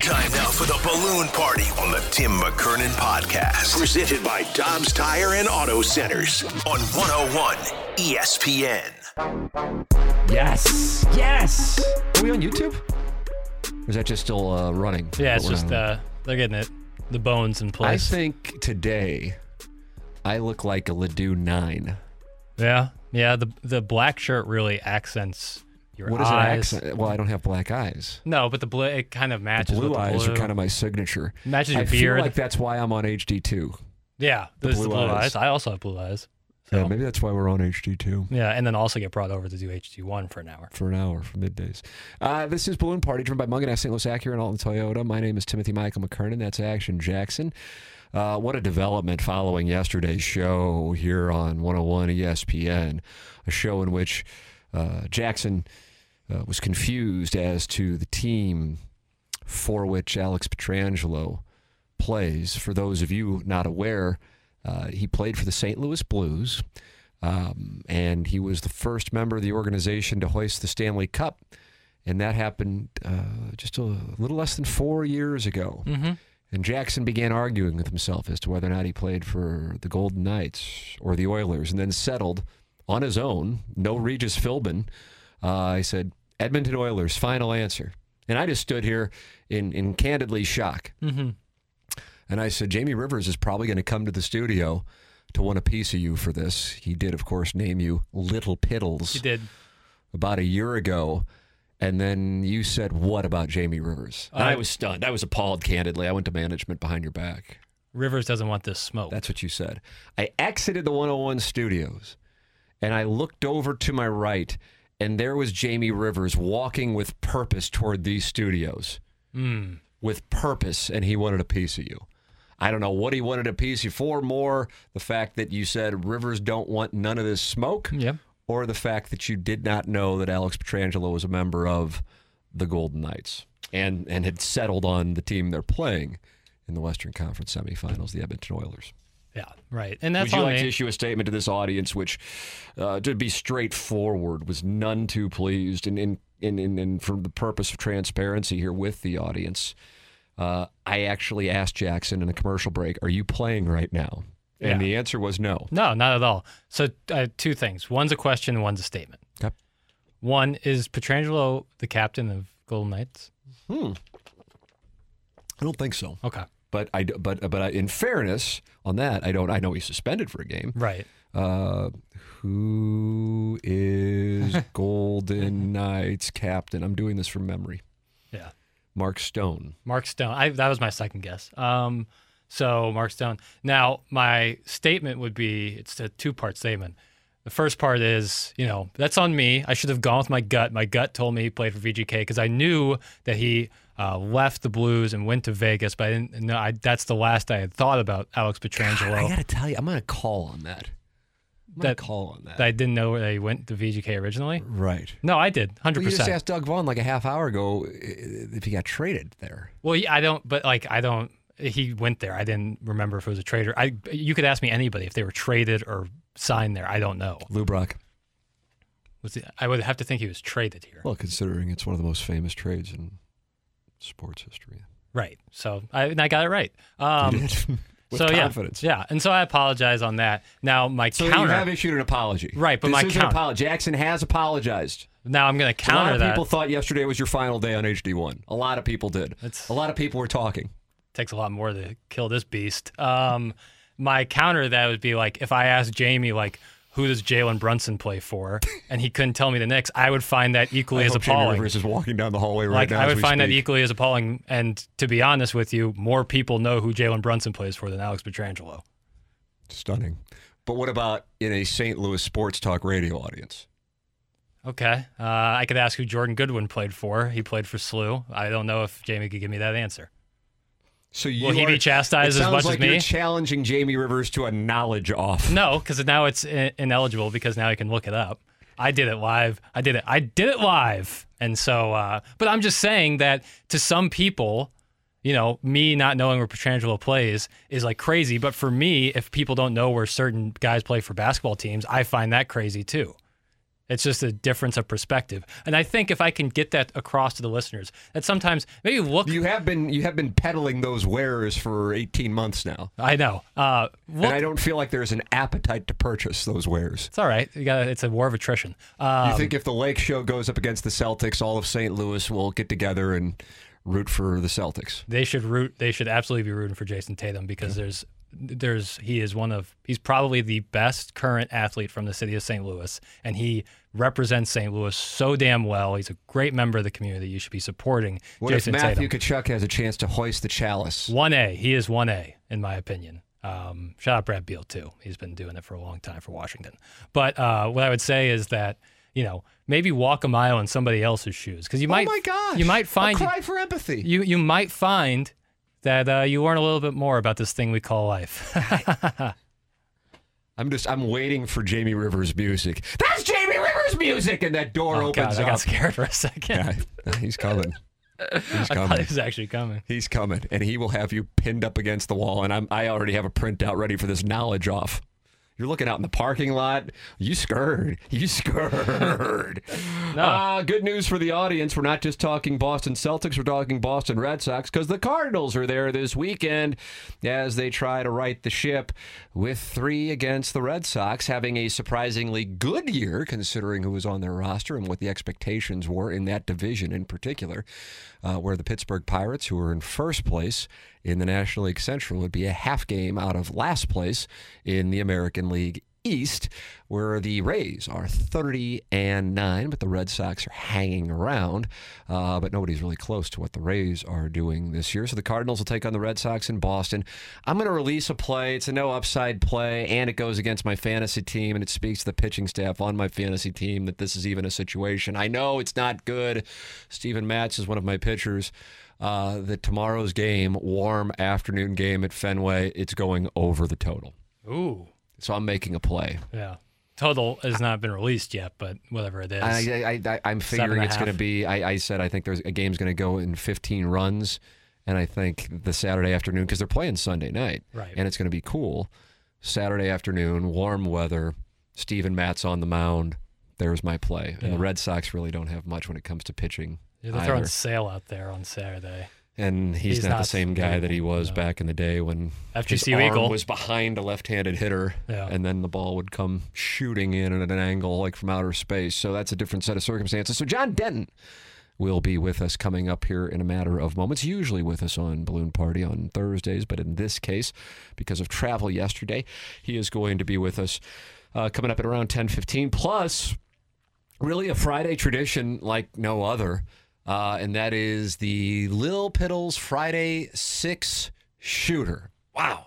Time now for the balloon party on the Tim McKernan podcast. Presented by Dobbs Tire and Auto Centers on 101 ESPN. Yes. Yes. Are we on YouTube? Or is that just still uh, running? Yeah, it's just uh, they're getting it, the bones in place. I think today I look like a Ledoux 9. yeah, yeah. The the black shirt really accents your What is eyes. it accent? Well, I don't have black eyes. No, but the blue it kind of matches. The blue the eyes blue. are kind of my signature. Matches your I feel like that's why I'm on HD2. yeah. There's the blue blue eyes. eyes. I also have blue eyes. So, Yeah, maybe that's why we're on HD2. yeah, and then also get brought over to do HD one for an hour. for an hour for middays. Uh, this is Balloon Party, driven by Mungenast St. Louis Acura and Alton Toyota. My name is Timothy Michael McKernan. That's Action Jackson. Uh, what a development following yesterday's show here on 101 ESPN, a show in which uh, Jackson uh, was confused as to the team for which Alex Pietrangelo plays. For those of you not aware, uh, he played for the St. Louis Blues, um, and he was the first member of the organization to hoist the Stanley Cup, and that happened uh, just a little less than four years ago. Mm-hmm. And Jackson began arguing with himself as to whether or not he played for the Golden Knights or the Oilers, and then settled on his own. No Regis Philbin. Uh, I said Edmonton Oilers. Final answer. And I just stood here in in candidly shock. Mm-hmm. And I said, Jamie Rivers is probably going to come to the studio to want a piece of you for this. He did, of course, name you Little Piddles He did. about a year ago. And then you said, What about Jamie Rivers? And I, I- was stunned. I was appalled, candidly. I went to management behind your back. Rivers doesn't want this smoke. That's what you said. I exited the 101 studios and I looked over to my right, and there was Jamie Rivers walking with purpose toward these studios. Mm. With purpose, and he wanted a piece of you. I don't know what he wanted a piece of you for more the fact that you said Rivers don't want none of this smoke, Yep. or the fact that you did not know that Alex Pietrangelo was a member of the Golden Knights and, and had settled on the team they're playing in the Western Conference semifinals, the Edmonton Oilers. Yeah. Right. And that's Would you like me. to issue a statement to this audience, which, uh, to be straightforward, was none too pleased, and in in, in, in for the purpose of transparency here with the audience, uh, I actually asked Jackson in a commercial break, "Are you playing right now?" And Yeah. the answer was no. No, not at all. So uh, two things. One's a question. One's a statement. Okay. One is Pietrangelo the captain of Golden Knights. Hmm. I don't think so. Okay. But I but but I, in fairness on that, I don't. I know he's suspended for a game. Right. Uh, who is Golden Knights captain? I'm doing this from memory. Yeah. Mark Stone. Mark Stone. I, that was my second guess. Um, so Mark Stone. Now my statement would be it's a two part statement. The first part is, you know, that's on me. I should have gone with my gut. My gut told me he played for VGK because I knew that he uh, left the Blues and went to Vegas, but I didn't know. I, that's the last I had thought about Alex Pietrangelo. I got to tell you, I'm going to call on that. I'm That- call on that. that I didn't know that he went to VGK originally. right. No, I did, hundred Well, you just asked Doug Vaughn like a half hour ago if he got traded there. Well, yeah, I don't, but like I don't. He went there. I didn't remember if it was a trader. I you could ask me anybody if they were traded or signed there. I don't know. Lou Brock. Was he, I would have to think he was traded here. Well, considering it's one of the most famous trades in sports history. Right. So I, I got it right. Um. With so confidence. yeah, yeah. And so I apologize on that. Now my So counter. you have issued an apology. Right, but this my counter- apology. Jackson has apologized. now I'm going to counter that. a lot of that. people thought yesterday was your final day on HD1. A lot of people did. It's- a lot of people were talking. takes a lot more to kill this beast. Um, my counter to that would be like if I asked Jamie like who does Jalen Brunson play for, and he couldn't tell me the Knicks, I would find that equally I as hope Jamie appalling. Rivers is walking down the hallway right like now. I would find that equally as appalling. And to be honest with you, more people know who Jalen Brunson plays for than Alex Pietrangelo. Stunning. But what about in a St. Louis sports talk radio audience? Okay, uh, I could ask who Jordan Goodwin played for. He played for SLU. I don't know if Jamie could give me that answer. So you Will he are- be chastised as much like as me? You're challenging Jamie Rivers to a knowledge off. No, because now it's in- ineligible because now he can look it up. I did it live. I did it. I did it live. And so, uh, but I'm just saying that to some people, you know, me not knowing where Pietrangelo plays is like crazy. But for me, if people don't know where certain guys play for basketball teams, I find that crazy too. It's just a difference of perspective. And I think if I can get that across to the listeners, that sometimes maybe look. You have been you have been peddling those wares for 18 months now. I know. Uh, look, and I don't feel like there's an appetite to purchase those wares. it's all right. You got. It's a war of attrition. Um, you think if the Lake Show goes up against the Celtics, all of St. Louis will get together and root for the Celtics? they should root they should absolutely be rooting for Jayson Tatum because there's there's he is one of he's probably the best current athlete from the city of St. Louis and he represents St. Louis so damn well. He's a great member of the community. You should be supporting What Jayson if Matthew Tatum. Tkachuk has a chance to hoist the chalice? 1A. He is 1A in my opinion. Um, shout out Brad Beal too. He's been doing it for a long time for Washington. But uh, what I would say is that you know maybe walk a mile in somebody else's shoes because you might oh my gosh! you might find a cry for empathy. you you might find that uh, you learn a little bit more about this thing we call life. I'm just I'm waiting for Jamie Rivers music. That's Jamie Rivers music, and that door oh opens God, I up. got scared for a second. Yeah, he's coming. He's coming. was actually coming. He's coming, and he will have you pinned up against the wall. And I'm I already have a printout ready for this knowledge off. You're looking out in the parking lot. You scared. You scared. No. Uh, good news for the audience. We're not just talking Boston Celtics. We're talking Boston Red Sox because the Cardinals are there this weekend as they try to right the ship with three against the Red Sox, having a surprisingly good year considering who was on their roster and what the expectations were in that division in particular, uh, where the Pittsburgh Pirates, who were in first place in the National League Central, would be a half game out of last place in the American League East, where the Rays are 30 and 9, but the Red Sox are hanging around. Uh, but nobody's really close to what the Rays are doing this year. So the Cardinals will take on the Red Sox in Boston. I'm going to release a play. It's a no upside play, and it goes against my fantasy team, and it speaks to the pitching staff on my fantasy team that this is even a situation. I know it's not good. Steven Matz is one of my pitchers. Uh, that tomorrow's game, warm afternoon game at Fenway, it's going over the total. Ooh, So I'm making a play. yeah. Total has not been released yet, but whatever it is. I, I, I, I'm figuring it's going to be. I, I said I think there's a game's going to go in 15 runs, and I think the Saturday afternoon because they're playing Sunday night, Right. And it's going to be cool. Saturday afternoon, warm weather. Steven Matz on the mound. There's my play. And the Red Sox really don't have much when it comes to pitching. Yeah, they're throwing either. Sale out there on Saturday. And he's, He's not, the same guy that he was back in the day when his FGC arm Eagle. was behind a left-handed hitter, Yeah. and then the ball would come shooting in at an angle like from outer space. So that's a different set of circumstances. So John Denton will be with us coming up here in a matter of moments. Usually with us on Balloon Party on Thursdays, but in this case, because of travel yesterday, he is going to be with us uh, coming up at around ten fifteen. Plus, really a Friday tradition like no other, uh, and that is the Lil Piddles Friday Six Shooter. Wow.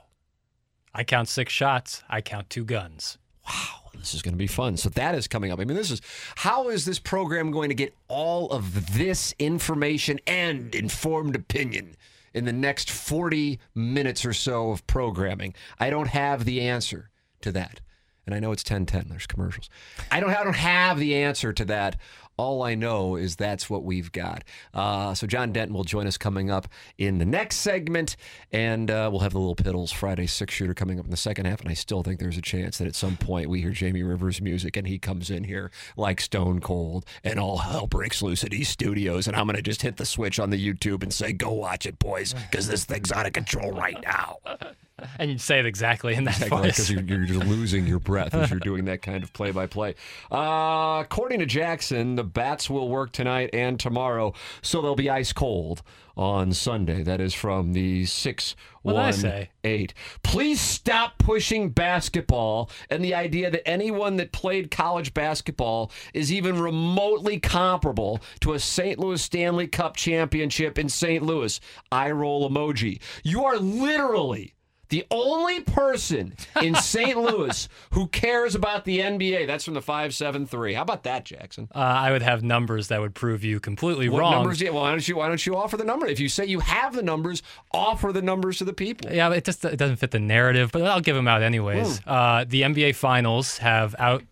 I count six shots. I count two guns. Wow, this is going to be fun. So that is coming up. I mean, this is how is this program going to get all of this information and informed opinion in the next 40 minutes or so of programming? I don't have the answer to that. And I know it's 1010, there's commercials. I don't I don't have the answer to that. All I know is that's what we've got. Uh, so John Denton will join us coming up in the next segment, and uh, we'll have the little Piddles Friday six shooter coming up in the second half. And I still think there's a chance that at some point we hear Jamie Rivers music and he comes in here like Stone Cold, and all hell breaks loose at these studios, and I'm gonna just hit the switch on the YouTube and say, "Go watch it, boys, because this thing's out of control right now." and you'd say it exactly in that Exactly, voice. because you're, you're just losing your breath as you're doing that kind of play-by-play. Uh, according to Jackson, the bats will work tonight and tomorrow, so they'll be ice cold on Sunday. That is from the 6 1 8. Please stop pushing basketball and the idea that anyone that played college basketball is even remotely comparable to a St. Louis Stanley Cup championship in St. Louis. I roll emoji. You are literally the only person in St. Louis who cares about the NBA. That's from the 573. How about that, Jackson? uh, I would have numbers that would prove you completely What wrong. numbers? yeah, Why don't you? Why don't you offer the number? If you say you have the numbers, offer the numbers to the people. Yeah, it just it doesn't fit the narrative, but I'll give them out anyways. Uh, the NBA Finals have out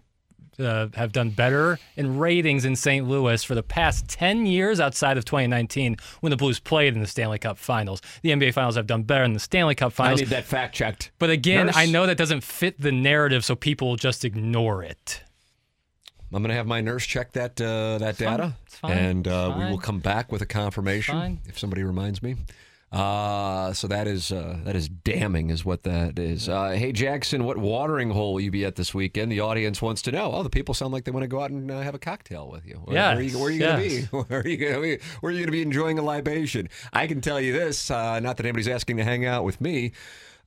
uh, have done better in ratings in St. Louis for the past 10 years outside of 2019 when the Blues played in the Stanley Cup Finals. The NBA Finals have done better in the Stanley Cup Finals. I need that fact checked. But again, Nurse? I know that doesn't fit the narrative, so people just ignore it. I'm going to have my nurse check that uh, that fine. data, It's fine. and uh, It's we will come back with a confirmation if somebody reminds me. Uh, so that is uh, that is damning, is what that is. Uh, hey Jackson, what watering hole will you be at this weekend? The audience wants to know. Oh, the people sound like they want to go out and uh, have a cocktail with you. Where, where are you, where are you going to be? Where are you going to be? Where are you going to be enjoying a libation? I can tell you this. Uh, not that anybody's asking to hang out with me.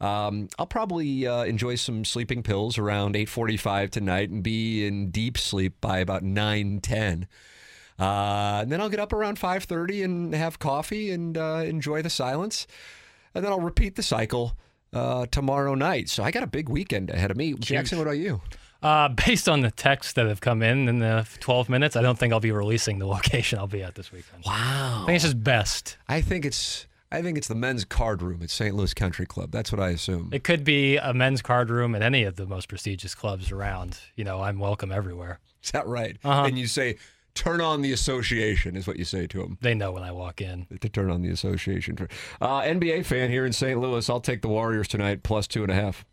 Um, I'll probably uh, enjoy some sleeping pills around 8:45 tonight and be in deep sleep by about 9:10. Uh, and then I'll get up around 5:30 and have coffee and uh, enjoy the silence. And then I'll repeat the cycle uh, tomorrow night. So I got a big weekend ahead of me. Jackson, what about you? Uh, based on the texts that have come in in the 12 minutes, I don't think I'll be releasing the location I'll be at this weekend. Wow. I think it's just best. I think it's I think it's the men's card room at St. Louis Country Club. That's what I assume. It could be a men's card room at any of the most prestigious clubs around. You know, I'm welcome everywhere. Is that right? Uh-huh. And you say, "Turn on the association," is what you say to them. They know when I walk in. to turn on the association. Uh, NBA fan here in St. Louis. I'll take the Warriors tonight, plus two and a half.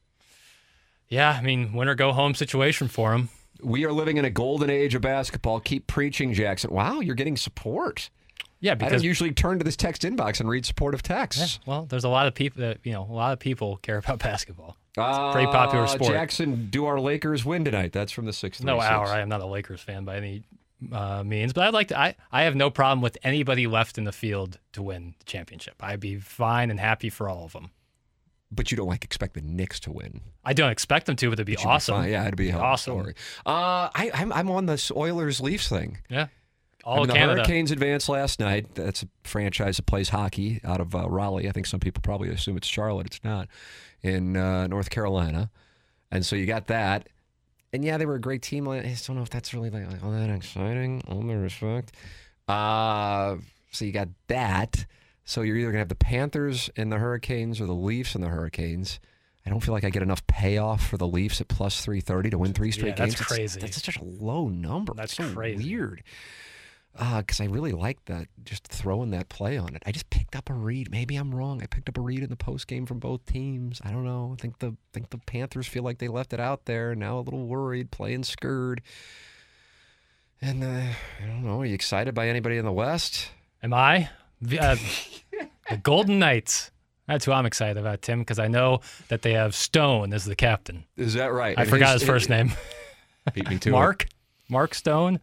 Yeah, I mean, win or go home situation for them. We are living in a golden age of basketball. Keep preaching, Jackson. Wow, you're getting support. Yeah, I because don't usually turn to this text inbox and read supportive texts. well, there's a lot of people that you know, a lot of people care about basketball. Uh, pretty popular sport. Jackson, do our Lakers win tonight? That's from the sixth. No hour. I am not a Lakers fan by any uh, means, but I'd like to. I, I have no problem with anybody left in the field to win the championship. I'd be fine and happy for all of them. But you don't like expect the Knicks to win. I don't expect them to, but it'd be be awesome. fine. yeah, it'd be a hell of a awesome. Uh, I, I'm, I'm on this Oilers Leafs thing. Yeah, I all mean, of the Canada. Hurricanes advanced last night. That's a franchise that plays hockey out of uh, Raleigh. I think some people probably assume it's Charlotte. It's not. In uh, North Carolina, and so you got that. And yeah, they were a great team. I just don't know if that's really like, like all that exciting. All due respect. Uh, so you got that. So you're either gonna have the Panthers and the Hurricanes or the Leafs and the Hurricanes. I don't feel like I get enough payoff for the Leafs at plus three thirty to win three straight Yeah, that's games. crazy. That's such a low number. That's so crazy. weird because I really like that, just throwing that play on it. I just picked up a read. Maybe I'm wrong. I picked up a read in the post game from both teams. I don't know. I think the think the Panthers feel like they left it out there. Now a little worried, playing scared. And uh, I don't know. Are you excited by anybody in the West? Am I? The, uh, the Golden Knights. That's who I'm excited about, Tim, because I know that they have Stone as the captain. Is that right? I And forgot his- his first name. Beat me to it. Mark? Mark Stone?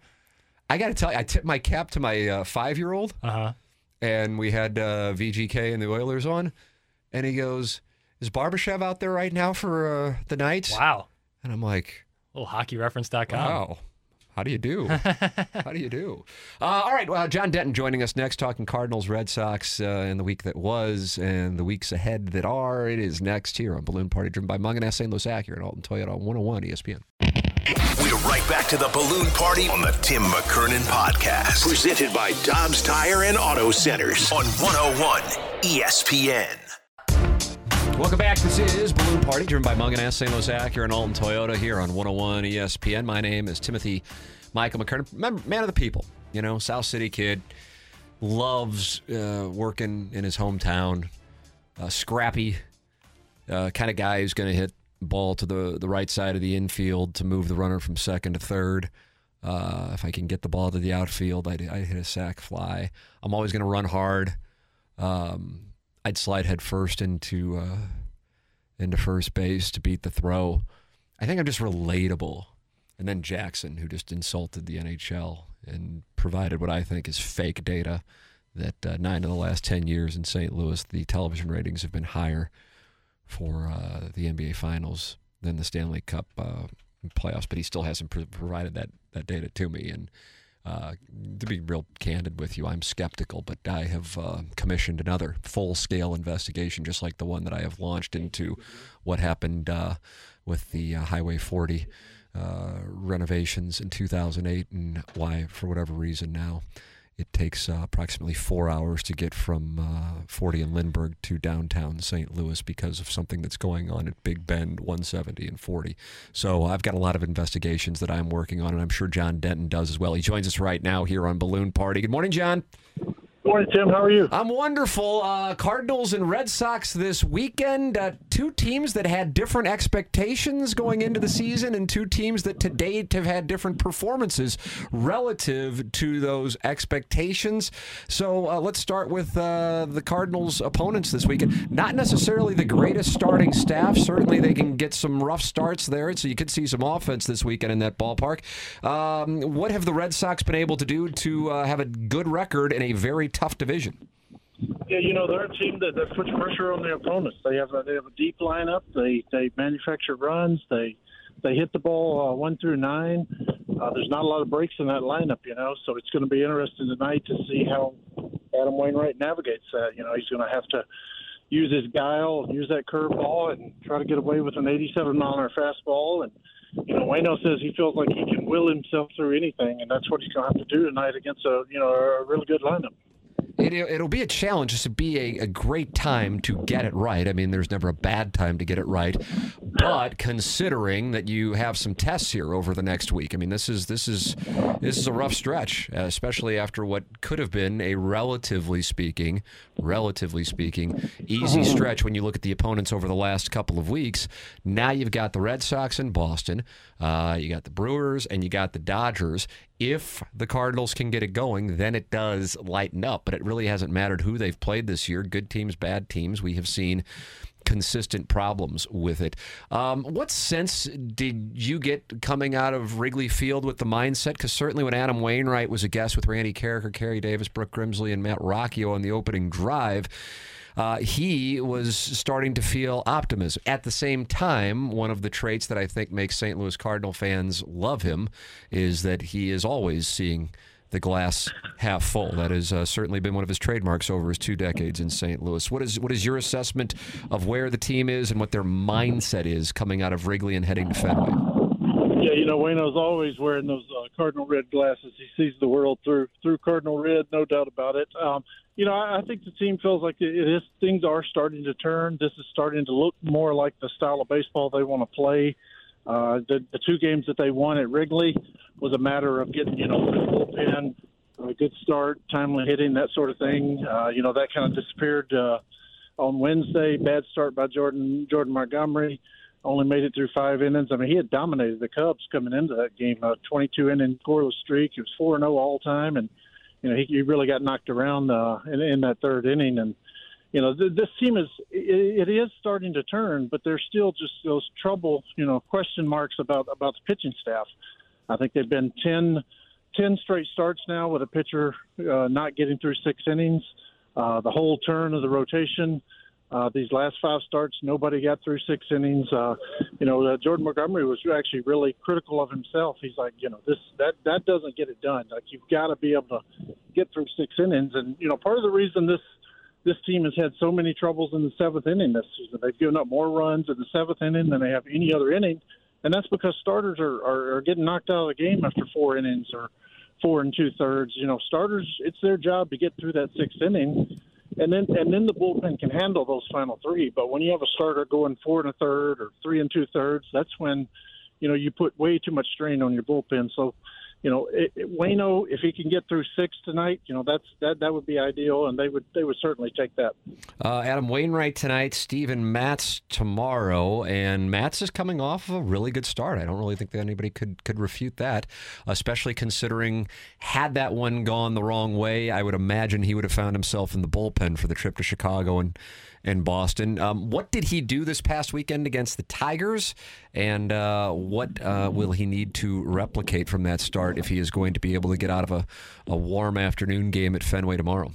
I got to tell you, I tipped my cap to my uh, five year old. Uh huh. and we had uh, VGK and the Oilers on, and he goes, "Is Barbashev out there right now for uh, the night?" Wow. And I'm like, Little hockeyreference.com. "Wow, how do you do? how do you do?" Uh, all right, well, John Denton joining us next, talking Cardinals, Red Sox uh, in the week that was and the weeks ahead that are. It is next here on Balloon Party, driven by Mungenast St. Louis Acura and Alton Toyota on 101 ESPN. We're right back to the balloon party on the Tim McKernan podcast. Presented by Dobbs Tire and Auto Centers on 101 ESPN. Welcome back. This is Balloon Party, driven by Mungenast St. Louis Acura and Alton Toyota here on 101 ESPN. My name is Timothy Michael McKernan, man of the people. You know, South City kid, loves uh, working in his hometown, uh, scrappy uh, kind of guy who's going to hit ball to the the right side of the infield to move the runner from second to third. Uh, if I can get the ball to the outfield, I'd, I'd hit a sac fly. I'm always going to run hard. Um, I'd slide head first into uh, into first base to beat the throw. I think I'm just relatable. And then Jackson, who just insulted the NHL and provided what I think is fake data that uh, nine of the last 10 years in St. Louis, the television ratings have been higher for uh, the NBA Finals than the Stanley Cup uh, playoffs. But he still hasn't pr- provided that, that data to me. And uh, to be real candid with you, I'm skeptical, but I have uh, commissioned another full scale investigation, just like the one that I have launched into what happened uh, with the uh, Highway 40 uh, renovations in 2008 and why, for whatever reason, now it takes uh, approximately four hours to get from uh, 40 and Lindbergh to downtown St. Louis because of something that's going on at Big Bend 170 and 40. So I've got a lot of investigations that I'm working on, and I'm sure John Denton does as well. He joins us right now here on Balloon Party. Good morning, John. Morning, Tim. How are you? I'm wonderful. Uh, Cardinals and Red Sox this weekend. Uh, two teams that had different expectations going into the season, and two teams that to date have had different performances relative to those expectations. So uh, let's start with uh, the Cardinals' opponents this weekend. Not necessarily the greatest starting staff. Certainly, they can get some rough starts there, so you could see some offense this weekend in that ballpark. Um, what have the Red Sox been able to do to uh, have a good record in a very tough division. Yeah, you know they're a team that, that puts pressure on their opponents. They have a, they have a deep lineup. They they manufacture runs. They they hit the ball uh, one through nine. Uh, there's not a lot of breaks in that lineup, you know. So it's going to be interesting tonight to see how Adam Wainwright navigates that. You know, he's going to have to use his guile, use that curveball, and try to get away with an 87 mile an hour fastball. And you know, Wayno says he feels like he can will himself through anything, and that's what he's going to have to do tonight against a you know a really good lineup. It, it'll be a challenge. Just to be a, a great time to get it right. I mean, there's never a bad time to get it right. But considering that you have some tests here over the next week, I mean, this is this is this is a rough stretch, especially after what could have been a relatively speaking, relatively speaking, easy stretch when you look at the opponents over the last couple of weeks. Now you've got the Red Sox in Boston, uh, you got the Brewers, and you got the Dodgers if the Cardinals can get it going, then it does lighten up. But it really hasn't mattered who they've played this year good teams, bad teams. We have seen consistent problems with it. Um, what sense did you get coming out of Wrigley Field with the mindset? Because certainly when Adam Wainwright was a guest with Randy Karraker, Kerry Davis, Brooke Grimsley, and Matt Rocchio on the opening drive, uh, he was starting to feel optimism. At the same time, one of the traits that I think makes St. Louis Cardinal fans love him is that he is always seeing the glass half full. That has uh, certainly been one of his trademarks over his two decades in St. Louis. What is what is your assessment of where the team is and what their mindset is coming out of Wrigley and heading to Fenway? Yeah, you know, Wayno's always wearing those uh, cardinal red glasses. He sees the world through through cardinal red, no doubt about it. Um, you know, I, I think the team feels like it is things are starting to turn. This is starting to look more like the style of baseball they want to play. Uh, the, the two games that they won at Wrigley was a matter of getting, you know, the bullpen, a good start, timely hitting, that sort of thing. Uh, you know, that kind of disappeared uh, on Wednesday. Bad start by Jordan Jordan Montgomery. Only made it through five innings. I mean, he had dominated the Cubs coming into that game. A 22 inning scoreless streak. He was 4 0 all time, and you know, he, he really got knocked around uh, in, in that third inning. And, you know, th- this team is, it, it is starting to turn, but there's still just those trouble, you know, question marks about, about the pitching staff. I think they've been 10, 10 straight starts now with a pitcher uh, not getting through six innings. Uh, the whole turn of the rotation uh, these last five starts, nobody got through six innings. Uh, you know, uh, Jordan Montgomery was actually really critical of himself. He's like, you know, this that that doesn't get it done. Like you've got to be able to get through six innings. And you know, part of the reason this this team has had so many troubles in the seventh inning this season, they've given up more runs in the seventh inning than they have any other inning, and that's because starters are are, are getting knocked out of the game after four innings or four and two thirds. You know, starters, it's their job to get through that sixth inning and then and then the bullpen can handle those final three. But when you have a starter going four and a third or three and two thirds, that's when you know you put way too much strain on your bullpen. So you know, it, it, Wayno, if he can get through six tonight, you know, that's that that would be ideal, and they would they would certainly take that. Uh, Adam Wainwright tonight, Steven Matz tomorrow, and Matz is coming off of a really good start. I don't really think that anybody could could refute that, especially considering had that one gone the wrong way, I would imagine he would have found himself in the bullpen for the trip to Chicago and in Boston. Um, what did he do this past weekend against the Tigers, and uh, what uh, will he need to replicate from that start if he is going to be able to get out of a, a warm afternoon game at Fenway tomorrow?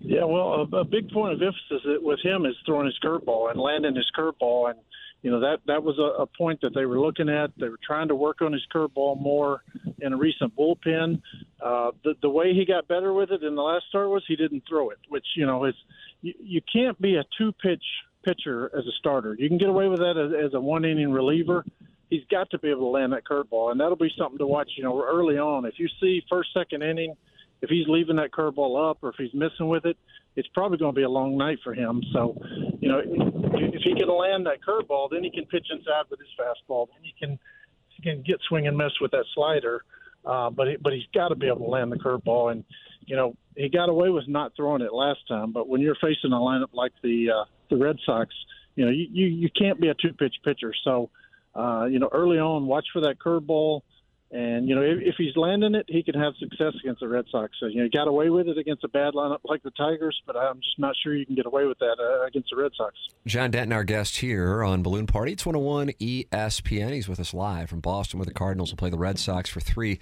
Yeah, well, a, a big point of emphasis with him is throwing his curveball and landing his curveball, and you know that that was a, a point that they were looking at. They were trying to work on his curveball more in a recent bullpen. Uh, the the way he got better with it in the last start was he didn't throw it, which you know is you, you can't be a two pitch pitcher as a starter. You can get away with that as, as a one inning reliever. He's got to be able to land that curveball, and that'll be something to watch. You know, early on, if you see first, second inning, if he's leaving that curveball up or if he's missing with it, it's probably going to be a long night for him. So, you know, if he can land that curveball, then he can pitch inside with his fastball. Then he can he can get swing and miss with that slider. Uh, but he, but he's got to be able to land the curveball, and you know he got away with not throwing it last time. But when you're facing a lineup like the uh, the Red Sox, you know you, you you can't be a two pitch pitcher. So uh, you know early on, watch for that curveball. And you know, if, if he's landing it, he can have success against the Red Sox. So you know, he got away with it against a bad lineup like the Tigers, but I'm just not sure you can get away with that uh, against the Red Sox. John Denton, our guest here on Balloon Party. It's 101 ESPN. He's with us live from Boston, where the Cardinals will play the Red Sox for three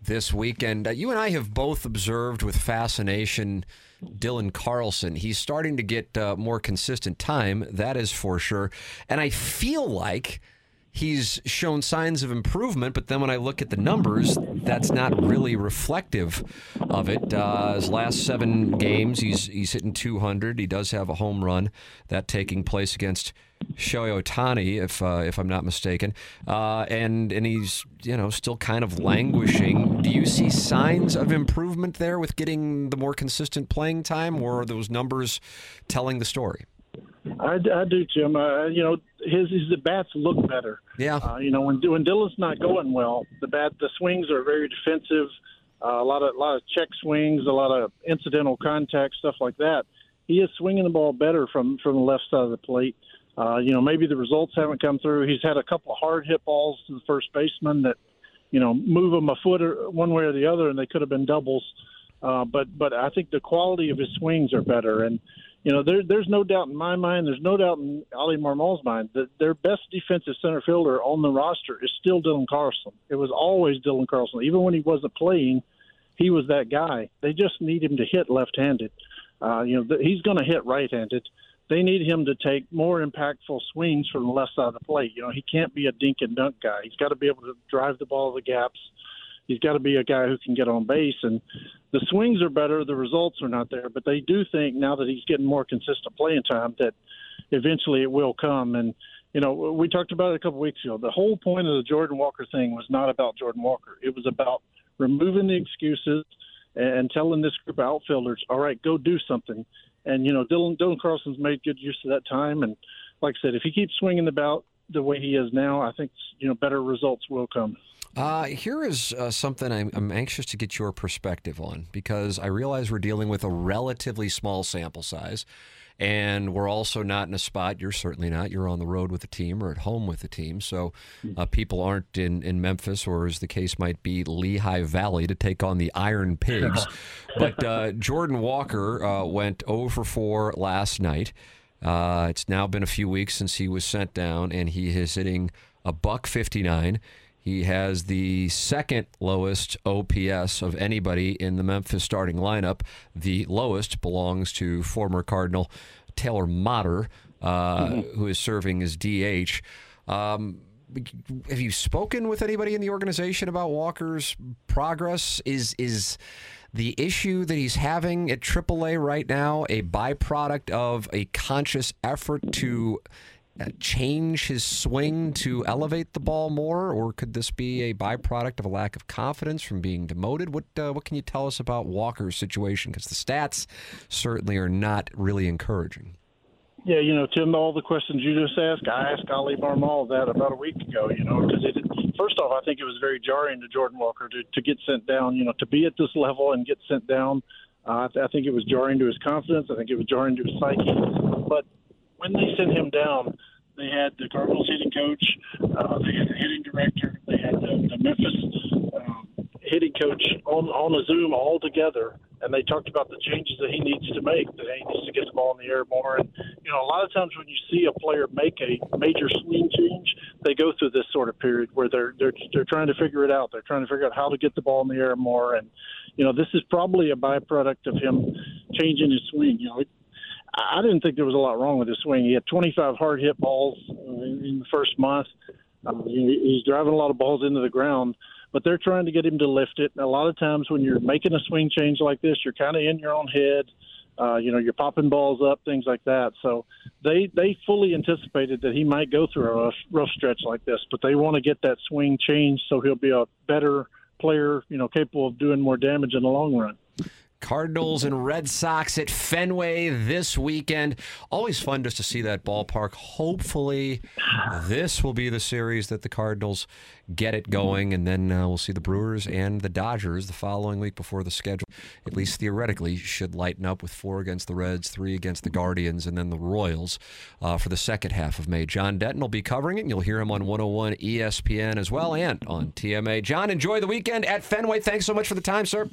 this weekend. Uh, you and I have both observed with fascination Dylan Carlson. He's starting to get uh, more consistent time, that is for sure. And I feel like he's shown signs of improvement, but then when I look at the numbers, that's not really reflective of it. Uh, his last seven games, he's he's hitting 200. He does have a home run that taking place against Shohei Ohtani, if uh, if I'm not mistaken, uh, and and he's you know still kind of languishing. Do you see signs of improvement there with getting the more consistent playing time, or are those numbers telling the story? I, I do, Jim. Uh, you know, his his the bats look better. Yeah. Uh, you know, when when Dylan's not going well, the bat the swings are very defensive. Uh, a lot of a lot of check swings, a lot of incidental contact, stuff like that. He is swinging the ball better from from the left side of the plate. Uh, you know, maybe the results haven't come through. He's had a couple of hard hit balls to the first baseman that, you know, move him a foot or one way or the other, and they could have been doubles. Uh, but but I think the quality of his swings are better, and you know, there, there's no doubt in my mind, there's no doubt in Oli Marmol's mind that their best defensive center fielder on the roster is still Dylan Carlson. It was always Dylan Carlson. Even when he wasn't playing, he was that guy. They just need him to hit left-handed. Uh, you know, he's going to hit right-handed. They need him to take more impactful swings from the left side of the plate. You know, he can't be a dink and dunk guy. He's got to be able to drive the ball the gaps he's got to be a guy who can get on base. And the swings are better, the results are not there, but they do think now that he's getting more consistent playing time that eventually it will come. And you know, we talked about it a couple weeks ago. The whole point of the Jordan Walker thing was not about Jordan Walker. It was about removing the excuses and telling this group of outfielders, all right, go do something. And you know, Dylan Dylan Carlson's made good use of that time. And like I said, if he keeps swinging the bat the way he is now, I think you know better results will come. Uh, here is uh, something I'm, I'm, anxious to get your perspective on because I realize we're dealing with a relatively small sample size. And we're also not in a spot, you're certainly not. You're on the road with the team or at home with the team. So hmm. uh, people aren't in, in Memphis or, as the case might be, Lehigh Valley to take on the Iron Pigs. but uh, Jordan Walker uh, went over 4 last night. Uh, it's now been a few weeks since he was sent down, and he is hitting a buck 59. He has the second lowest OPS of anybody in the Memphis starting lineup. The lowest belongs to former Cardinal Taylor Motter, uh, mm-hmm. who is serving as DH. Um, have you spoken with anybody in the organization about Walker's progress? Is is the issue that he's having at AAA right now a byproduct of a conscious effort to uh, change his swing to elevate the ball more, or could this be a byproduct of a lack of confidence from being demoted? What uh, what can you tell us about Walker's situation? Because the stats certainly are not really encouraging. Yeah, you know, Tim, all the questions you just asked, I asked Oli Marmol that about a week ago. You know, because first off, I think it was very jarring to Jordan Walker to, to get sent down. You know, to be at this level and get sent down. Uh, I, th- I think it was jarring to his confidence. I think it was jarring to his psyche. But when they sent him down, they had the Cardinals hitting coach, uh, they had the hitting director, they had the, the Memphis um, hitting coach on on a Zoom all together, and they talked about the changes that he needs to make. That he needs to get the ball in the air more. And you know, a lot of times when you see a player make a major swing change, they go through this sort of period where they're they're they're trying to figure it out. They're trying to figure out how to get the ball in the air more. And you know, this is probably a byproduct of him changing his swing. You know. I didn't think there was a lot wrong with his swing. He had 25 hard hit balls in the first month. Um, he's driving a lot of balls into the ground, but they're trying to get him to lift it. And a lot of times when you're making a swing change like this, you're kind of in your own head. Uh, you know, you're popping balls up, things like that. So they they fully anticipated that he might go through a rough, rough stretch like this, but they want to get that swing changed so he'll be a better player, you know, capable of doing more damage in the long run. Cardinals and Red Sox at Fenway this weekend. Always fun just to see that ballpark. Hopefully, this will be the series that the Cardinals get it going, and then uh, we'll see the Brewers and the Dodgers the following week before the schedule, at least theoretically, should lighten up with four against the Reds, three against the Guardians, and then the Royals uh, for the second half of May. John Denton will be covering it, and you'll hear him on 101 ESPN as well and on TMA. John, enjoy the weekend at Fenway. Thanks so much for the time, sir.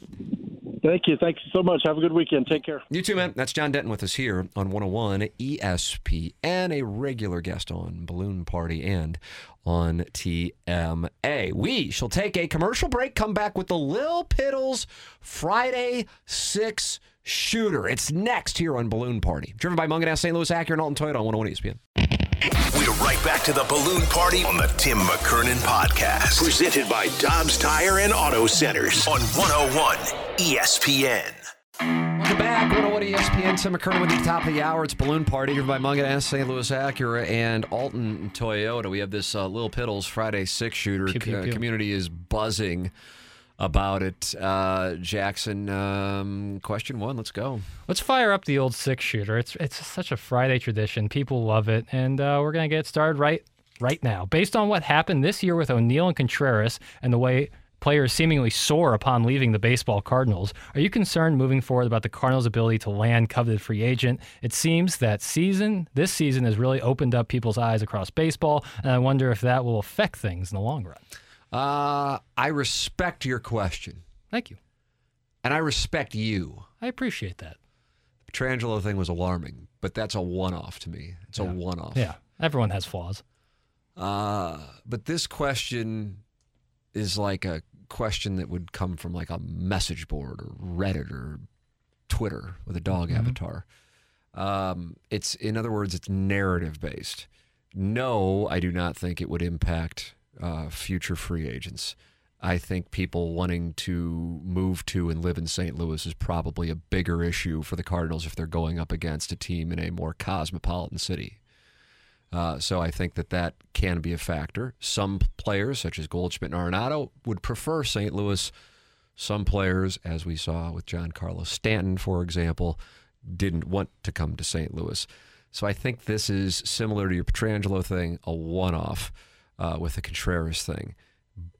Thank you. Thank you so much. Have a good weekend. Take care. You too, man. That's John Denton with us here on 101 ESPN, a regular guest on Balloon Party and on TMA. We shall take a commercial break, come back with the Lil Piddles Friday 6 shooter. It's next here on Balloon Party. Driven by Mungenast St. Louis Acura and Alton Toyota on 101 ESPN. We're right back to the balloon party on the Tim McKernan podcast. Presented by Dobbs Tire and Auto Centers on 101 ESPN. Welcome back. 101 ESPN. Tim McKernan with you at the top of the hour. It's Balloon Party driven by Mungenast St. Louis Acura and Alton Toyota. We have this uh, Lil Piddles Friday six shooter. Pew, pew, Uh, community is buzzing about it. Uh, Jackson, um, question one. Let's go. Let's fire up the old six shooter. It's it's such a Friday tradition. People love it, and uh, we're gonna get started right right now. Based on what happened this year with O'Neill and Contreras, and the way players seemingly soar upon leaving the baseball Cardinals, are you concerned moving forward about the Cardinals' ability to land coveted free agent? It seems that season this season has really opened up people's eyes across baseball, and I wonder if that will affect things in the long run. Uh, I respect your question, Thank you. and I respect you. I appreciate that. The Pietrangelo thing was alarming, but that's a one-off to me. It's a one-off. Yeah, everyone has flaws. Uh, but this question is like a question that would come from like a message board or Reddit or Twitter with a dog avatar. Um, it's in other words, it's narrative based. No, I do not think it would impact uh, future free agents. I think people wanting to move to and live in St. Louis is probably a bigger issue for the Cardinals if they're going up against a team in a more cosmopolitan city. Uh, so I think that that can be a factor. Some players, such as Goldschmidt and Arenado, would prefer St. Louis. Some players, as we saw with Giancarlo Stanton, for example, didn't want to come to St. Louis. So I think this is similar to your Pietrangelo thing, a one-off uh, with the Contreras thing.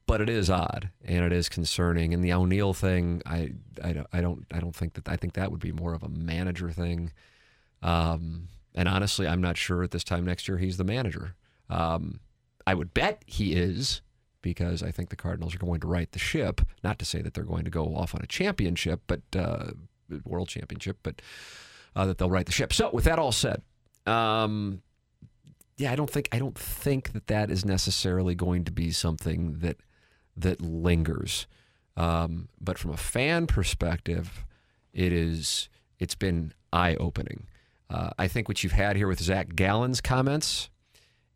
But it is odd and it is concerning. And the O'Neill thing, I, I, don't- I don't, I don't think that. I think that would be more of a manager thing. Um, and honestly, I'm not sure at this time next year he's the manager. Um, I would bet he is because I think the Cardinals are going to right the ship. Not to say that they're going to go off on a championship, but uh, world championship, but uh, that they'll right the ship. So, with that all said, um, yeah, I don't think I don't think that that is necessarily going to be something that that lingers. Um, but from a fan perspective, it is it's been eye opening. Uh, I think what you've had here with Zac Gallen's comments,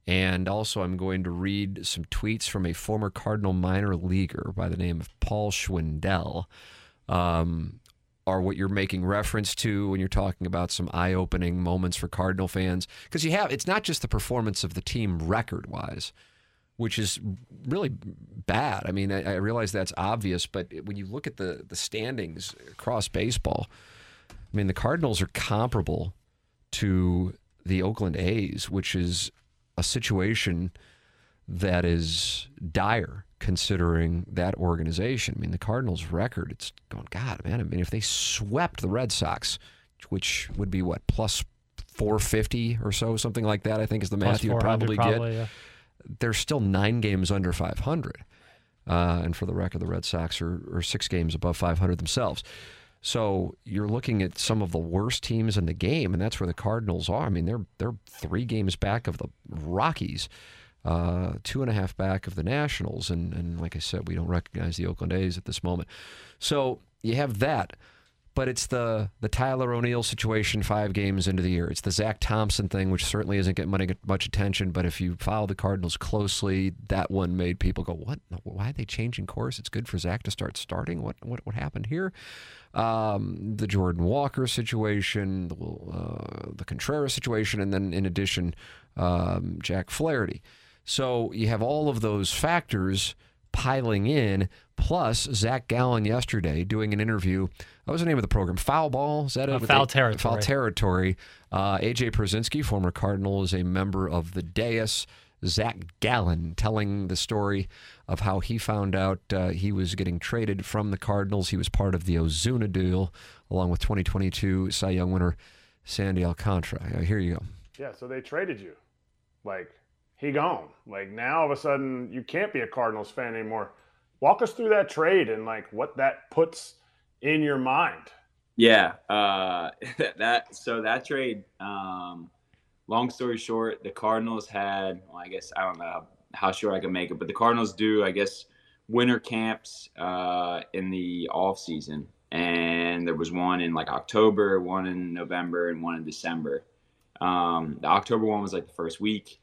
and also I'm going to read some tweets from a former Cardinal minor leaguer by the name of Paul Schwindel, um, are what you're making reference to when you're talking about some eye-opening moments for Cardinal fans. Because you have it's not just the performance of the team record-wise, which is really bad. I mean, I, I realize that's obvious, but when you look at the the standings across baseball, I mean, the Cardinals are comparable to the Oakland A's, which is a situation that is dire considering that organization. I mean, the Cardinals' record, it's going, God, man, I mean, if they swept the Red Sox, which would be what, plus 450 or so, something like that, I think is the math you'd probably, probably get. yeah. They're still nine games under 500. Uh, and for the record, the Red Sox are, are six games above 500 themselves. So you're looking at some of the worst teams in the game, and that's where the Cardinals are. I mean, they're they're three games back of the Rockies, uh, two and a half back of the Nationals, and and like I said, we don't recognize the Oakland A's at this moment. So you have that, but it's the the Tyler O'Neill situation five games into the year. It's the Zack Thompson thing, which certainly isn't getting much, attention. But if you follow the Cardinals closely, that one made people go, "What? Why are they changing course? It's good for Zach to start starting. What what what happened here?" Um, the Jordan Walker situation, the uh, the Contreras situation, and then in addition, um, Jack Flaherty. So you have all of those factors piling in, plus Zac Gallen yesterday doing an interview. What was the name of the program? Foul Ball? Is that Uh, it? With Foul A- Territory. Foul Territory. Uh, AJ Pierzynski, former Cardinal, is a member of the dais. Zac Gallen telling the story of how he found out uh, he was getting traded from the Cardinals. He was part of the Ozuna deal, along with 2022 Cy Young winner Sandy Alcantara. Uh, here you go. Yeah, so they traded you. Like, he gone. Like, now all of a sudden, you can't be a Cardinals fan anymore. Walk us through that trade and, like, what that puts in your mind. Yeah, uh, that so that trade. Um, long story short, the Cardinals had. Well, I guess I don't know how, short I can make it, but the Cardinals do, I guess, winter camps uh, in the off season, and there was one in like October, one in November, and one in December. Um, the October one was like the first week.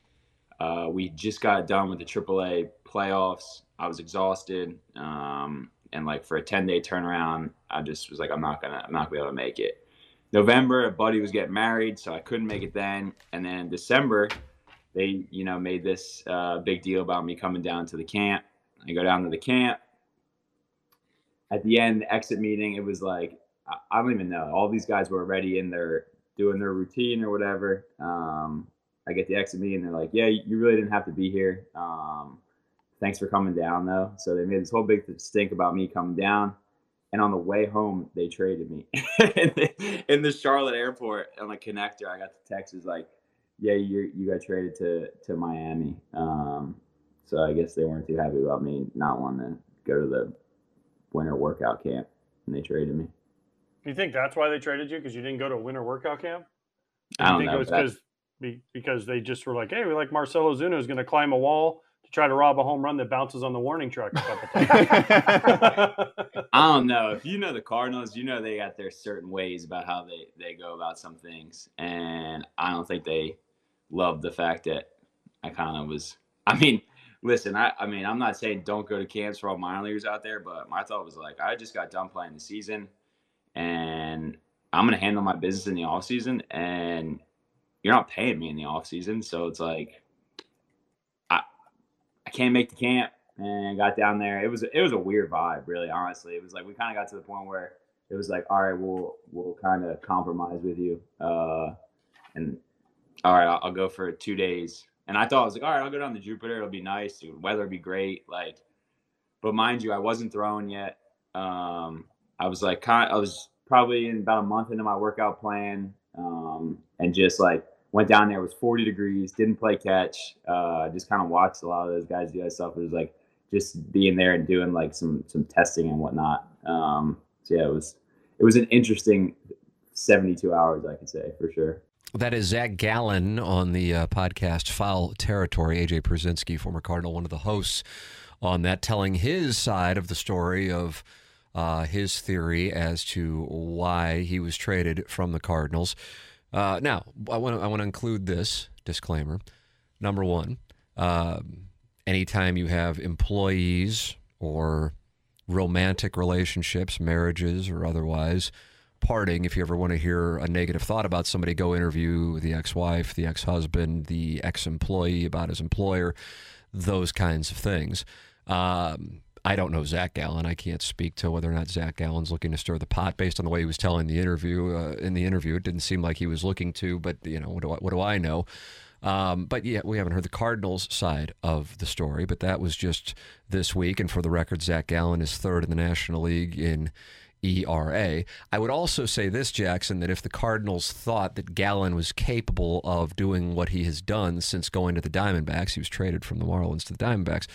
Uh, we just got done with the AAA playoffs. I was exhausted, um, and like for a ten day turnaround, I just was like, I'm not gonna, I'm not gonna be able to make it. November, a buddy was getting married, so I couldn't make it then. And then December, they, you know, made this uh, big deal about me coming down to the camp. I go down to the camp. At the end, the exit meeting, it was like, I, don't even know. All these guys were already in their doing their routine or whatever. Um, I get the exit meeting. And they're like, "Yeah, you really didn't have to be here. Um, thanks for coming down, though." So they made this whole big stink about me coming down. And on the way home, they traded me in, the, in the Charlotte airport on the connector. I got the text was like, "Yeah, you you got traded to to Miami." Um, so I guess they weren't too happy about me not wanting to go to the winter workout camp, and they traded me. Do you think that's why they traded you? Because you didn't go to a winter workout camp? I don't think know. it was because because they just were like, hey, we like Marcell Ozuna is going to climb a wall to try to rob a home run that bounces on the warning track. a couple times. I don't know. If you know the Cardinals, you know they got their certain ways about how they, they go about some things. And I don't think they love the fact that I kind of was. I mean, listen, I, I mean, I'm not saying don't go to camps for all minor leaguers out there, but my thought was like, I just got done playing the season and I'm going to handle my business in the off season. And you're not paying me in the off season. So it's like, I, I can't make the camp and got down there. It was it was a weird vibe, really. Honestly, it was like we kind of got to the point where it was like, all right, we'll we'll kind of compromise with you, uh, and all right, I'll, I'll go for two days. And I thought I was like, all right, I'll go down to Jupiter. It'll be nice. The weather will be great. Like, but mind you, I wasn't throwing yet. Um, I was like, kind. I was probably in about a month into my workout plan, um, and just like went down there. Was 40 degrees. Didn't play catch. Uh, just kind of watched a lot of those guys do that stuff. It was like just being there and doing like some some testing and whatnot. Um, so yeah, it was it was an interesting 72 hours, I could say for sure. That is Zac Gallen on the uh, podcast Foul Territory. AJ Pierzynski, former Cardinal, one of the hosts on that, telling his side of the story of uh, his theory as to why he was traded from the Cardinals. Uh, now, I want to I want to include this disclaimer. Number one, um, anytime you have employees or romantic relationships, marriages or otherwise, parting, if you ever want to hear a negative thought about somebody, go interview the ex wife, the ex husband, the ex employee about his employer, those kinds of things. Um, I don't know Zac Gallen. I can't speak to whether or not Zac Gallen's looking to stir the pot based on the way he was telling the interview. Uh, in the interview, it didn't seem like he was looking to, but you know, what do I, what do I know? Um, but yeah, we haven't heard the Cardinals side of the story, but that was just this week. And for the record, Zac Gallen is third in the National League in ERA. I would also say this, Jackson, that if the Cardinals thought that Gallen was capable of doing what he has done since going to the Diamondbacks, he was traded from the Marlins to the Diamondbacks.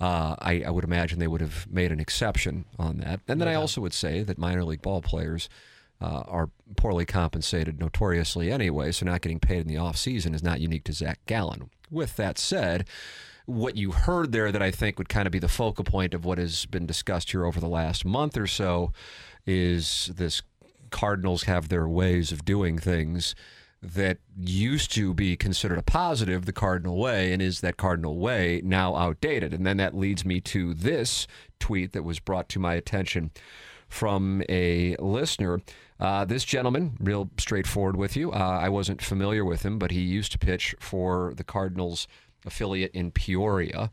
Uh, I, I, would imagine they would have made an exception on that. And then yeah. I also would say that minor league ball players uh, are poorly compensated notoriously anyway, so not getting paid in the offseason is not unique to Zac Gallen. With that said, what you heard there that I think would kind of be the focal point of what has been discussed here over the last month or so is this Cardinals have their ways of doing things that used to be considered a positive, the Cardinal way, and is that Cardinal way now outdated? And then that leads me to this tweet that was brought to my attention from a listener. Uh, this gentleman, real straightforward with you, uh, I wasn't familiar with him, but he used to pitch for the Cardinals affiliate in Peoria.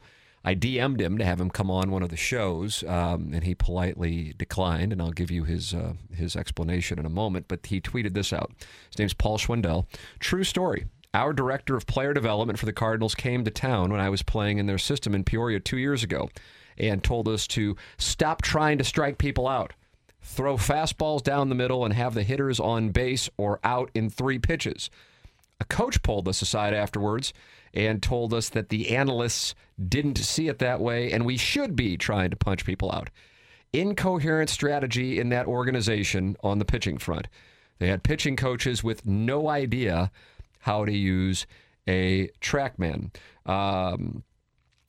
I DM'd him to have him come on one of the shows, um, and he politely declined. And I'll give you his uh, his explanation in a moment. But he tweeted this out. His name's Paul Schwindel. True story. Our director of player development for the Cardinals came to town when I was playing in their system in Peoria two years ago, and told us to stop trying to strike people out. Throw fastballs down the middle and have the hitters on base or out in three pitches. Coach pulled us aside afterwards and told us that the analysts didn't see it that way and we should be trying to punch people out. Incoherent strategy in that organization on the pitching front. They had pitching coaches with no idea how to use a trackman. Um,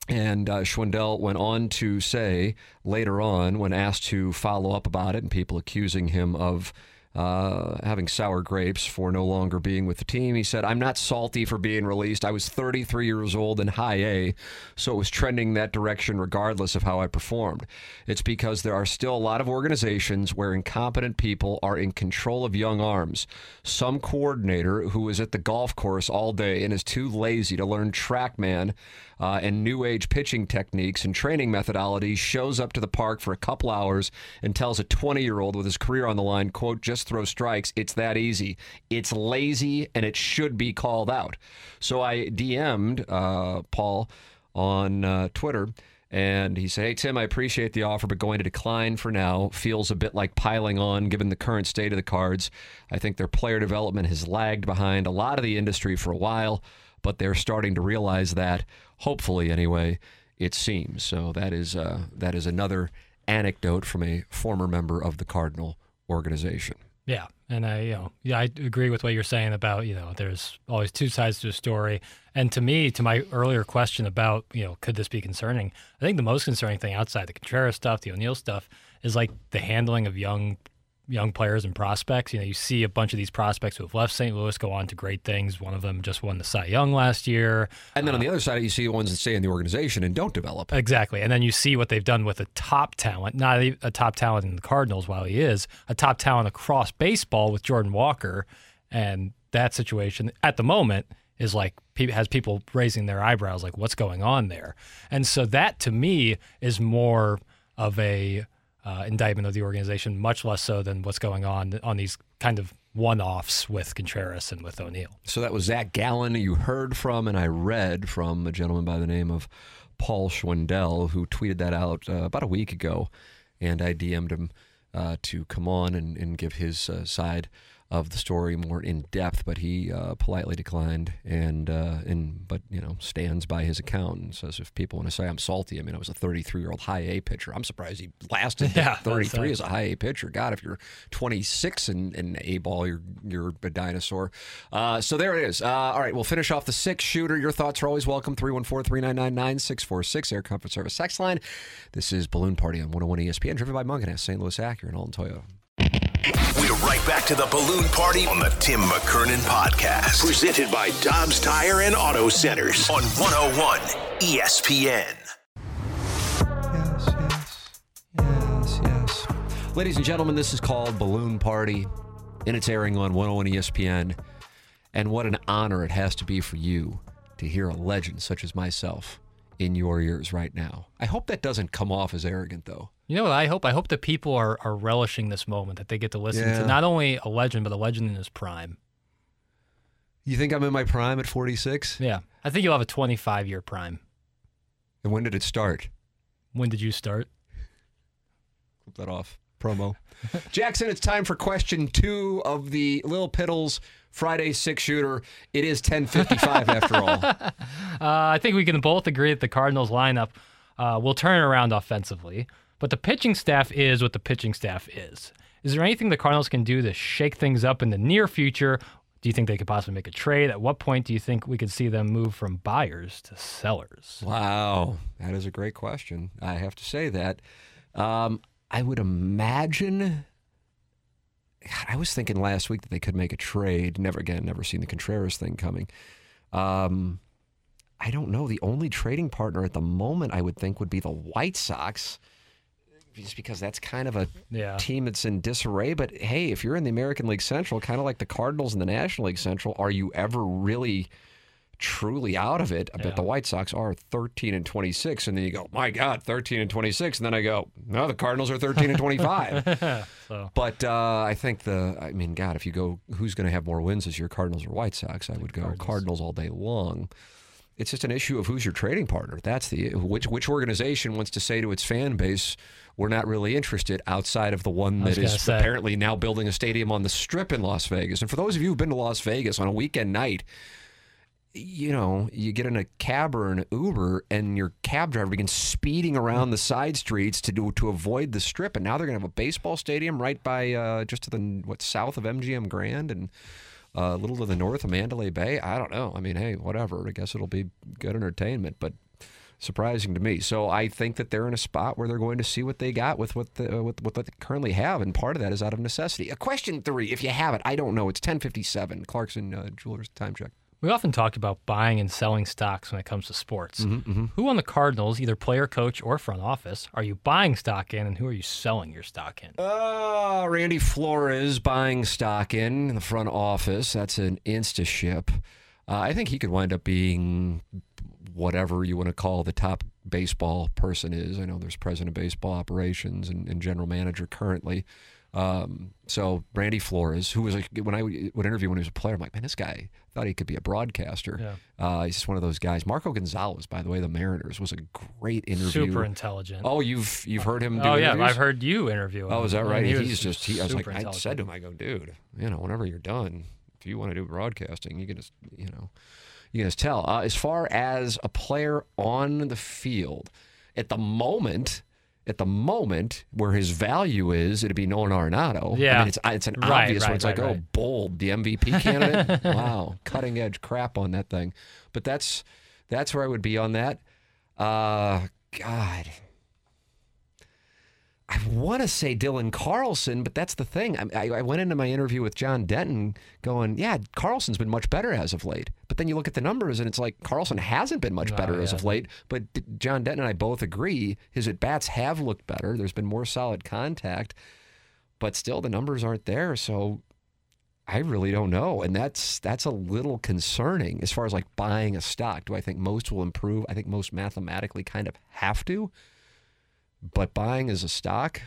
and uh, Schwindel went on to say later on, when asked to follow up about it, and people accusing him of uh, having sour grapes for no longer being with the team. He said, I'm not salty for being released. I was 33 years old in high A, so it was trending that direction regardless of how I performed. It's because there are still a lot of organizations where incompetent people are in control of young arms. Some coordinator who is at the golf course all day and is too lazy to learn TrackMan uh, and new age pitching techniques and training methodologies shows up to the park for a couple hours and tells a 20 year old with his career on the line, quote, just throw strikes. It's that easy. It's lazy and it should be called out. So I DM'd uh, Paul on uh, Twitter. And he said, Hey, Tim, I appreciate the offer, but going to decline for now feels a bit like piling on given the current state of the cards. I think their player development has lagged behind a lot of the industry for a while, but they're starting to realize that hopefully anyway, it seems. So that is uh, that is another anecdote from a former member of the Cardinal organization. Yeah, and I you know yeah I agree with what you're saying about you know there's always two sides to a story. And to me, to my earlier question about you know could this be concerning? I think the most concerning thing outside the Contreras stuff, the O'Neill stuff, is like the handling of young young players and prospects. You know, you see a bunch of these prospects who have left St. Louis go on to great things. One of them just won the Cy Young last year. And then on uh, the other side, you see the ones that stay in the organization and don't develop. Exactly. And then you see what they've done with a top talent, not a top talent in the Cardinals while he is, a top talent across baseball with Jordan Walker. And that situation at the moment is like has people raising their eyebrows like what's going on there. And so that to me is more of a uh, indictment of the organization, much less so than what's going on on these kind of one-offs with Contreras and with O'Neill. So that was Zac Gallen you heard from, and I read from a gentleman by the name of Paul Schwindel who tweeted that out uh, about a week ago, and I DM'd him uh, to come on and, and give his uh, side of the story more in depth, but he uh, politely declined and uh, and but you know stands by his account and says if people want to say I'm salty, I mean I was a 33 year old high A pitcher. I'm surprised he lasted yeah, 33 as a high A pitcher. God, if you're 26 in, in A ball, you're you're a dinosaur. Uh, so there it is. Uh, all right, we'll finish off the six shooter. Your thoughts are always welcome. 314-399-9646 Air Comfort Service sex line. This is Balloon Party on 101 ESPN, driven by Mungenast, St. Louis Acura, and Alton Toyota. We're right back to the balloon party on the Tim McKernan podcast. Presented by Dobbs Tire and Auto Centers on 101 ESPN. Yes, yes, yes, yes. Ladies and gentlemen, this is called Balloon Party, and it's airing on 101 ESPN. And what an honor it has to be for you to hear a legend such as myself in your ears right now. I hope that doesn't come off as arrogant, though. You know what I hope? I hope that people are, are relishing this moment, that they get to listen yeah. to not only a legend, but a legend in his prime. You think I'm in my prime at 46? Yeah, I think you'll have a 25 year prime. And when did it start? When did you start? Clip that off. Promo. Jackson, it's time for question two of the Lil Piddles Friday six shooter. It is 10:55 after all. Uh, I think we can both agree that the Cardinals lineup uh, will turn around offensively, but the pitching staff is what the pitching staff is. Is there anything the Cardinals can do to shake things up in the near future? Do you think they could possibly make a trade? At what point do you think we could see them move from buyers to sellers? Wow, that is a great question. I have to say that. Um, I would imagine. God, I was thinking last week that they could make a trade. Never again, never seen the Contreras thing coming. Um, I don't know. The only trading partner at the moment I would think would be the White Sox, just because that's kind of a Yeah. team that's in disarray. But hey, if you're in the American League Central, kind of like the Cardinals in the National League Central, are you ever really truly out of it? I bet the White Sox are 13 and 26, and then you go, my God, 13 and 26, and then I go, no, the Cardinals are 13 and 25. So But uh, I think the, I mean, God, if you go, who's going to have more wins this year, Cardinals or White Sox? I would go Cardinals. all day long. It's just an issue of who's your trading partner. That's the which which organization wants to say to its fan base, we're not really interested outside of the one that is say. apparently now building a stadium on the Strip in Las Vegas. And for those of you who've been to Las Vegas on a weekend night, you know, you get in a cab or an Uber, and your cab driver begins speeding around the side streets to do to avoid the strip. And now they're going to have a baseball stadium right by uh, just to the what south of MGM Grand and uh, a little to the north of Mandalay Bay. I don't know. I mean, hey, whatever. I guess it'll be good entertainment, but surprising to me. So I think that they're in a spot where they're going to see what they got with what the, uh, with what they currently have, and part of that is out of necessity. A question three, if you have it, I don't know. It's ten fifty seven. Clarkson uh, Jewelers time check. We often talk about buying and selling stocks when it comes to sports. Who on the Cardinals, either player, coach, or front office, are you buying stock in, and who are you selling your stock in? Uh, Randy Flores buying stock in the front office. That's an insta ship. Uh, I think he could wind up being whatever you want to call the top baseball person is. I know there's president of baseball operations and, and general manager currently. Um, so Randy Flores, who was like when I would, would interview when he was a player, I'm like, man, this guy thought he could be a broadcaster. Yeah. Uh, he's just one of those guys. Marco Gonzales, by the way, the Mariners was a great interview. Super intelligent. Oh, you've you've heard him do Oh, yeah, interviews? I've heard you interview him. Oh, is that right? he He's just he. I was like, I said to him, I go, dude, you know, whenever you're done, if you want to do broadcasting, you can just, you know, you can just tell. Uh, as far as a player on the field, at the moment, at the moment where his value is, it'd be Nolan Arenado. I Yeah. mean, it's it's an Right, obvious one. right, It's like, right, oh, bold, the MVP candidate. wow, cutting edge crap on that thing. But that's that's where I would be on that. Uh, God. I want to say Dylan Carlson, but that's the thing. I, I, went into my interview with John Denton going, yeah, Carlson's been much better as of late. But then you look at the numbers and it's like Carlson hasn't been much better he as of late. But D- John Denton and I both agree his at bats have looked better. There's been more solid contact, but still the numbers aren't there. So I really don't know, and that's that's a little concerning as far as like buying a stock. Do I think most will improve? I think most mathematically kind of have to, but buying as a stock,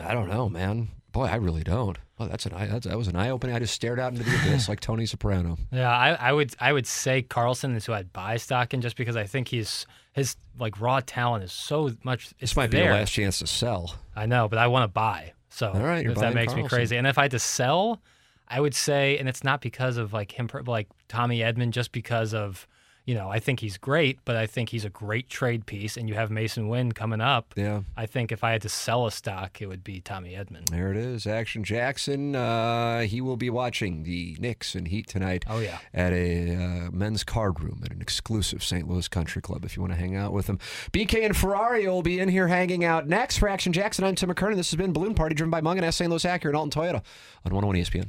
I don't know, man. Boy, I really don't. Oh, that's an eye. That's, that was an eye opening. I just stared out into the abyss like Tony Soprano. Yeah, I, I would I would say Carlson is who I'd buy stock in just because I think he's his like raw talent is so much. It's This might be there. your last chance to sell. I know, but I want to buy. So All right, you're if that makes me crazy. And if I had to sell, I would say, and it's not because of like him, like Tommy Edman, just because of, you know, I think he's great, but I think he's a great trade piece. And you have Masyn Winn coming up. Yeah. I think if I had to sell a stock, it would be Tommy Edman. There it is. Action Jackson. Uh, he will be watching the Knicks and Heat tonight. Oh, yeah. At a uh, men's card room at an exclusive St. Louis country club if you want to hang out with him. BK and Ferrari will be in here hanging out next. For Action Jackson, I'm Tim McKernan. This has been Balloon Party driven by Mungenast St. Louis Acura and Alton Toyota on 101 ESPN.